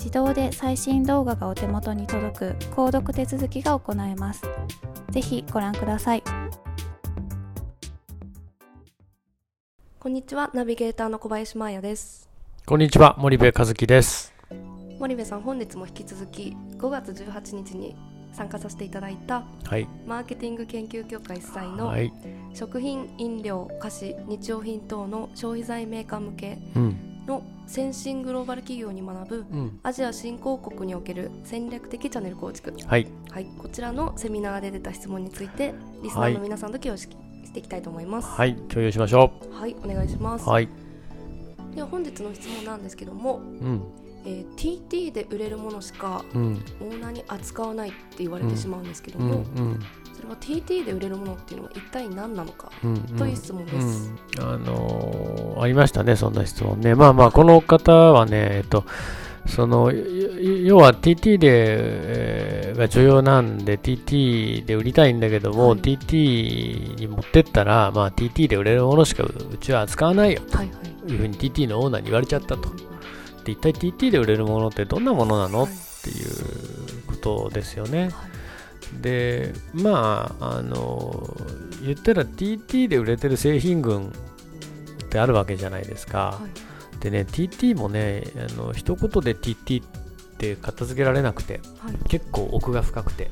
自動で最新動画がお手元に届く購読手続きが行えます。ぜひご覧ください。こんにちは、ナビゲーターの小林真彩です。こんにちは、森部和樹です。森部さん、本日も引き続き5月18日に参加させていただいた、はい、マーケティング研究協会主催の、はい、食品飲料菓子日用品等の消費財メーカー向けの先進グローバル企業に学ぶ、うん、アジア新興国における戦略的チャンネル構築、はい、はい、こちらのセミナーで出た質問についてリスナーの皆さんと共有し,、していきたいと思います。はい。共有しましょう。はい。お願いします。はい。では本日の質問なんですけども、うん。えー、TT で売れるものしか、オーナーに扱わないって言われてしまうんですけども、うんうん、それは TT で売れるものっていうのは一体何なのか、という質問です、うん、あのー、ありましたねそんな質問ね。まあまあこの方はねえっとその要は TT で、えー、が重要なんで TT で売りたいんだけども、はい、TT に持ってったら、まあ、TT で売れるものしかうちは扱わないよと。いうふうに TT のオーナーに言われちゃったと。で一体 TT で売れるものってどんなものなの、はい、っていうことですよね。はい、でまああの言ったら TT で売れてる製品群ってあるわけじゃないですか。はい、でね TT もねあの一言で TT って片付けられなくて、結構奥が深くて。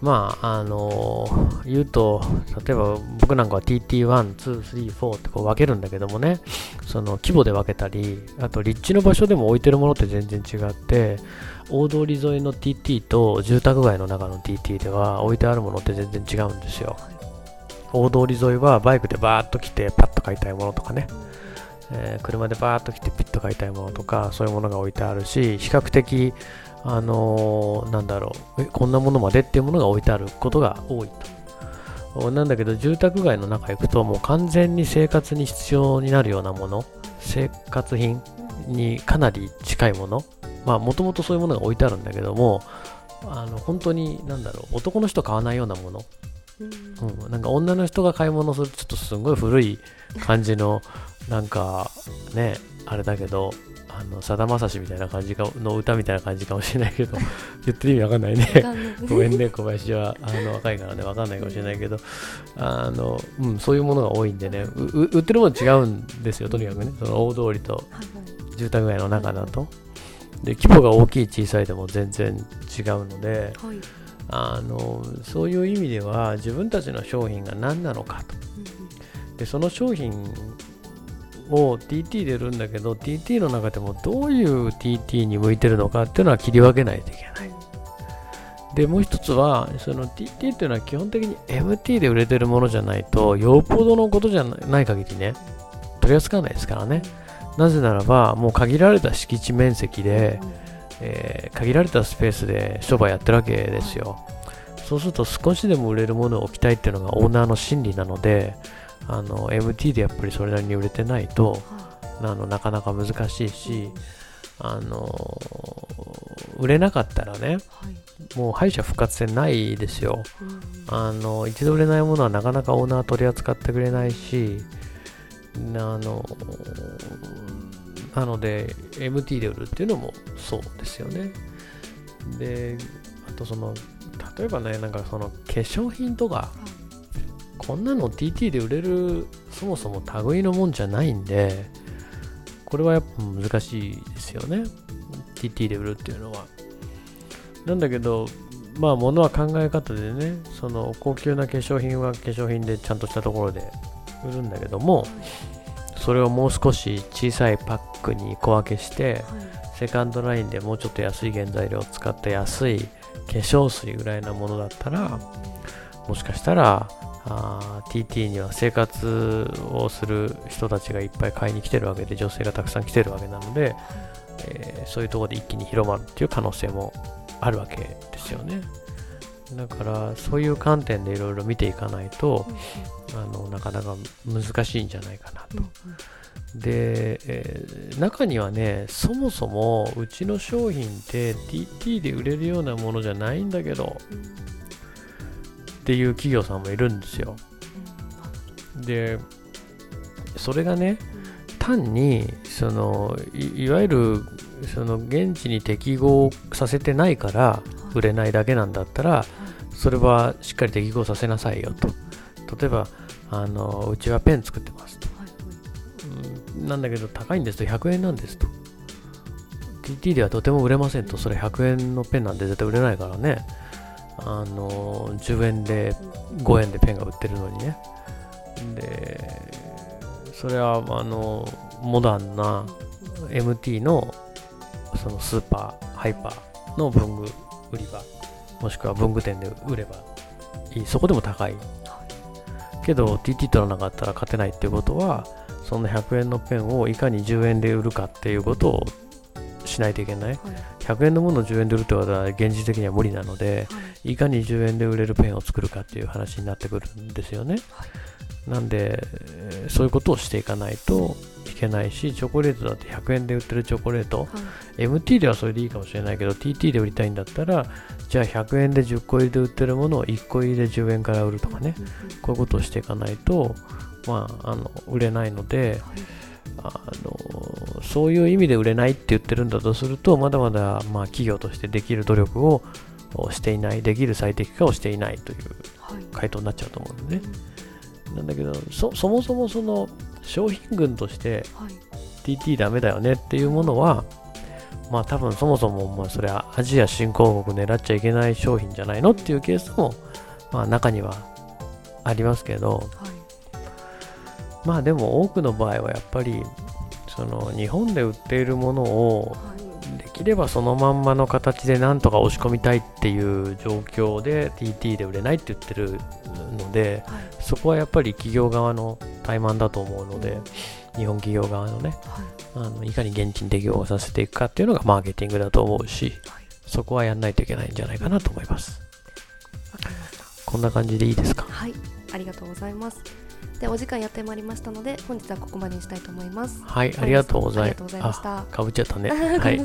まあ、あのー、言うと、例えば僕なんかは TT1、2、3、4ってこう分けるんだけどもね、その規模で分けたり、あと立地の場所でも置いてるものって全然違って、大通り沿いの TT と住宅街の中の TT では置いてあるものって全然違うんですよ。大通り沿いはバイクでバーッと来てパッと買いたいものとかね、えー、車でバーッと来てピッと買いたいものとか、そういうものが置いてあるし、比較的あのー、なんだろう、こんなものまでっていうものが置いてあることが多いと。なんだけど、住宅街の中行くと、もう完全に生活に必要になるようなもの、生活品にかなり近いもの、まあ、もともとそういうものが置いてあるんだけども、あの本当に、なんだろう、男の人買わないようなもの、うん、なんか女の人が買い物するちょっとすごい古い感じのなんかねあれだけどあのさだまさしみたいな感じかの歌みたいな感じかもしれないけど 言ってる意味わかんないね。ごめんね小林は。あの若いからねわかんないかもしれないけどあの、うん、そういうものが多いんでね。売ってるもの違うんですよとにかくね。その大通りと住宅街の中だと。で規模が大きい小さいでも全然違うので、はい、あのそういう意味では自分たちの商品が何なのかと、でその商品を TT で売るんだけど TT の中でもどういう TT に向いてるのかっていうのは切り分けないといけない。でもう一つはその TT っていうのは基本的に MT で売れてるものじゃないとよっぽどのことじゃない限りね取り扱わないですからね。なぜならばもう限られた敷地面積で、えー、限られたスペースで商売やってるわけですよ。そうすると少しでも売れるものを置きたいっていうのがオーナーの心理なのであの MT でやっぱりそれなりに売れてないと、あのなかなか難しいし、あの売れなかったらね、はい、もう敗者復活戦ないですよ、うん、あの一度売れないものはなかなかオーナー取り扱ってくれないしあのなので MT で売るっていうのもそうですよね。であとその例えばねなんかその化粧品とか、こんなの TT で売れるそもそも類のもんじゃないんでこれはやっぱ難しいですよね。TT で売るっていうのは。なんだけど、まあ物は考え方でね、その高級な化粧品は化粧品でちゃんとしたところで売るんだけども、それをもう少し小さいパックに小分けして、セカンドラインでもうちょっと安い原材料を使った安い化粧水ぐらいなものだったら、もしかしたらあ TT には生活をする人たちがいっぱい買いに来てるわけで女性がたくさん来てるわけなので、えー、そういうところで一気に広まるっていう可能性もあるわけですよね。だからそういう観点でいろいろ見ていかないと、あのなかなか難しいんじゃないかなと。で、えー、中にはねそもそもうちの商品って TT で売れるようなものじゃないんだけどっていう企業さんもいるんですよ。で、それがね、単にそのいわゆるその現地に適合させてないから売れないだけなんだったらそれはしっかり適合させなさいよと。例えばあのうちはペン作ってますと、うん、なんだけど高いんですと。100円なんですと。TT ではとても売れませんと。それ100円のペンなんで絶対売れないからね。あの10円で5円でペンが売ってるのにね。でそれはあのモダンな MT のそのスーパーハイパーの文具売り場もしくは文具店で売ればいいそこでも高い。けど TT 取らなかったら勝てないっていうことはその100円のペンをいかに10円で売るかっていうことをしないといけない、はい、100円のものを10円で売るってことは現実的には無理なので、はい、いかに10円で売れるペンを作るかっていう話になってくるんですよね、はい、なんでそういうことをしていかないといけないしチョコレートだって100円で売ってるチョコレート、MT ではそれでいいかもしれないけど TT で売りたいんだったらじゃあ100円で10個入りで売ってるものを1個入りで10円から売るとかね、こういうことをしていかないとまあ、あの売れないので、あのそういう意味で売れないって言ってるんだとするとまだまだまあ企業としてできる努力をしていないできる最適化をしていないという回答になっちゃうと思うんでね、はい、なんだけどそもそもその商品群として TT ダメだよねっていうものはまあ多分そもそもまあそれはアジア新興国狙っちゃいけない商品じゃないのっていうケースもまあ中にはありますけど、はいまあでも多くの場合はやっぱりその日本で売っているものをできればそのまんまの形でなんとか押し込みたいっていう状況で TT で売れないって言ってるので、はい、そこはやっぱり企業側の怠慢だと思うので、日本企業側のね、はい、あのいかに現地に適応させていくかっていうのがマーケティングだと思うし、はい、そこはやんないといけないんじゃないかなと思います。こんな感じでいいですか？はい。ありがとうございますでお時間やってまいりましたので本日はここまでにしたいと思います。はいありがとうございました。かぶっちゃったね。はい。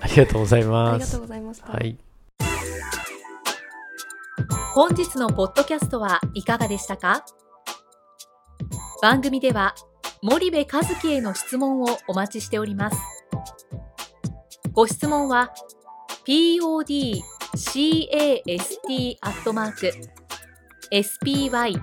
ありがとうございます。ありがとうございました。はい。本日のポッドキャストはいかがでしたか？番組では森部和樹への質問をお待ちしております。ご質問は podcast アットマーク spy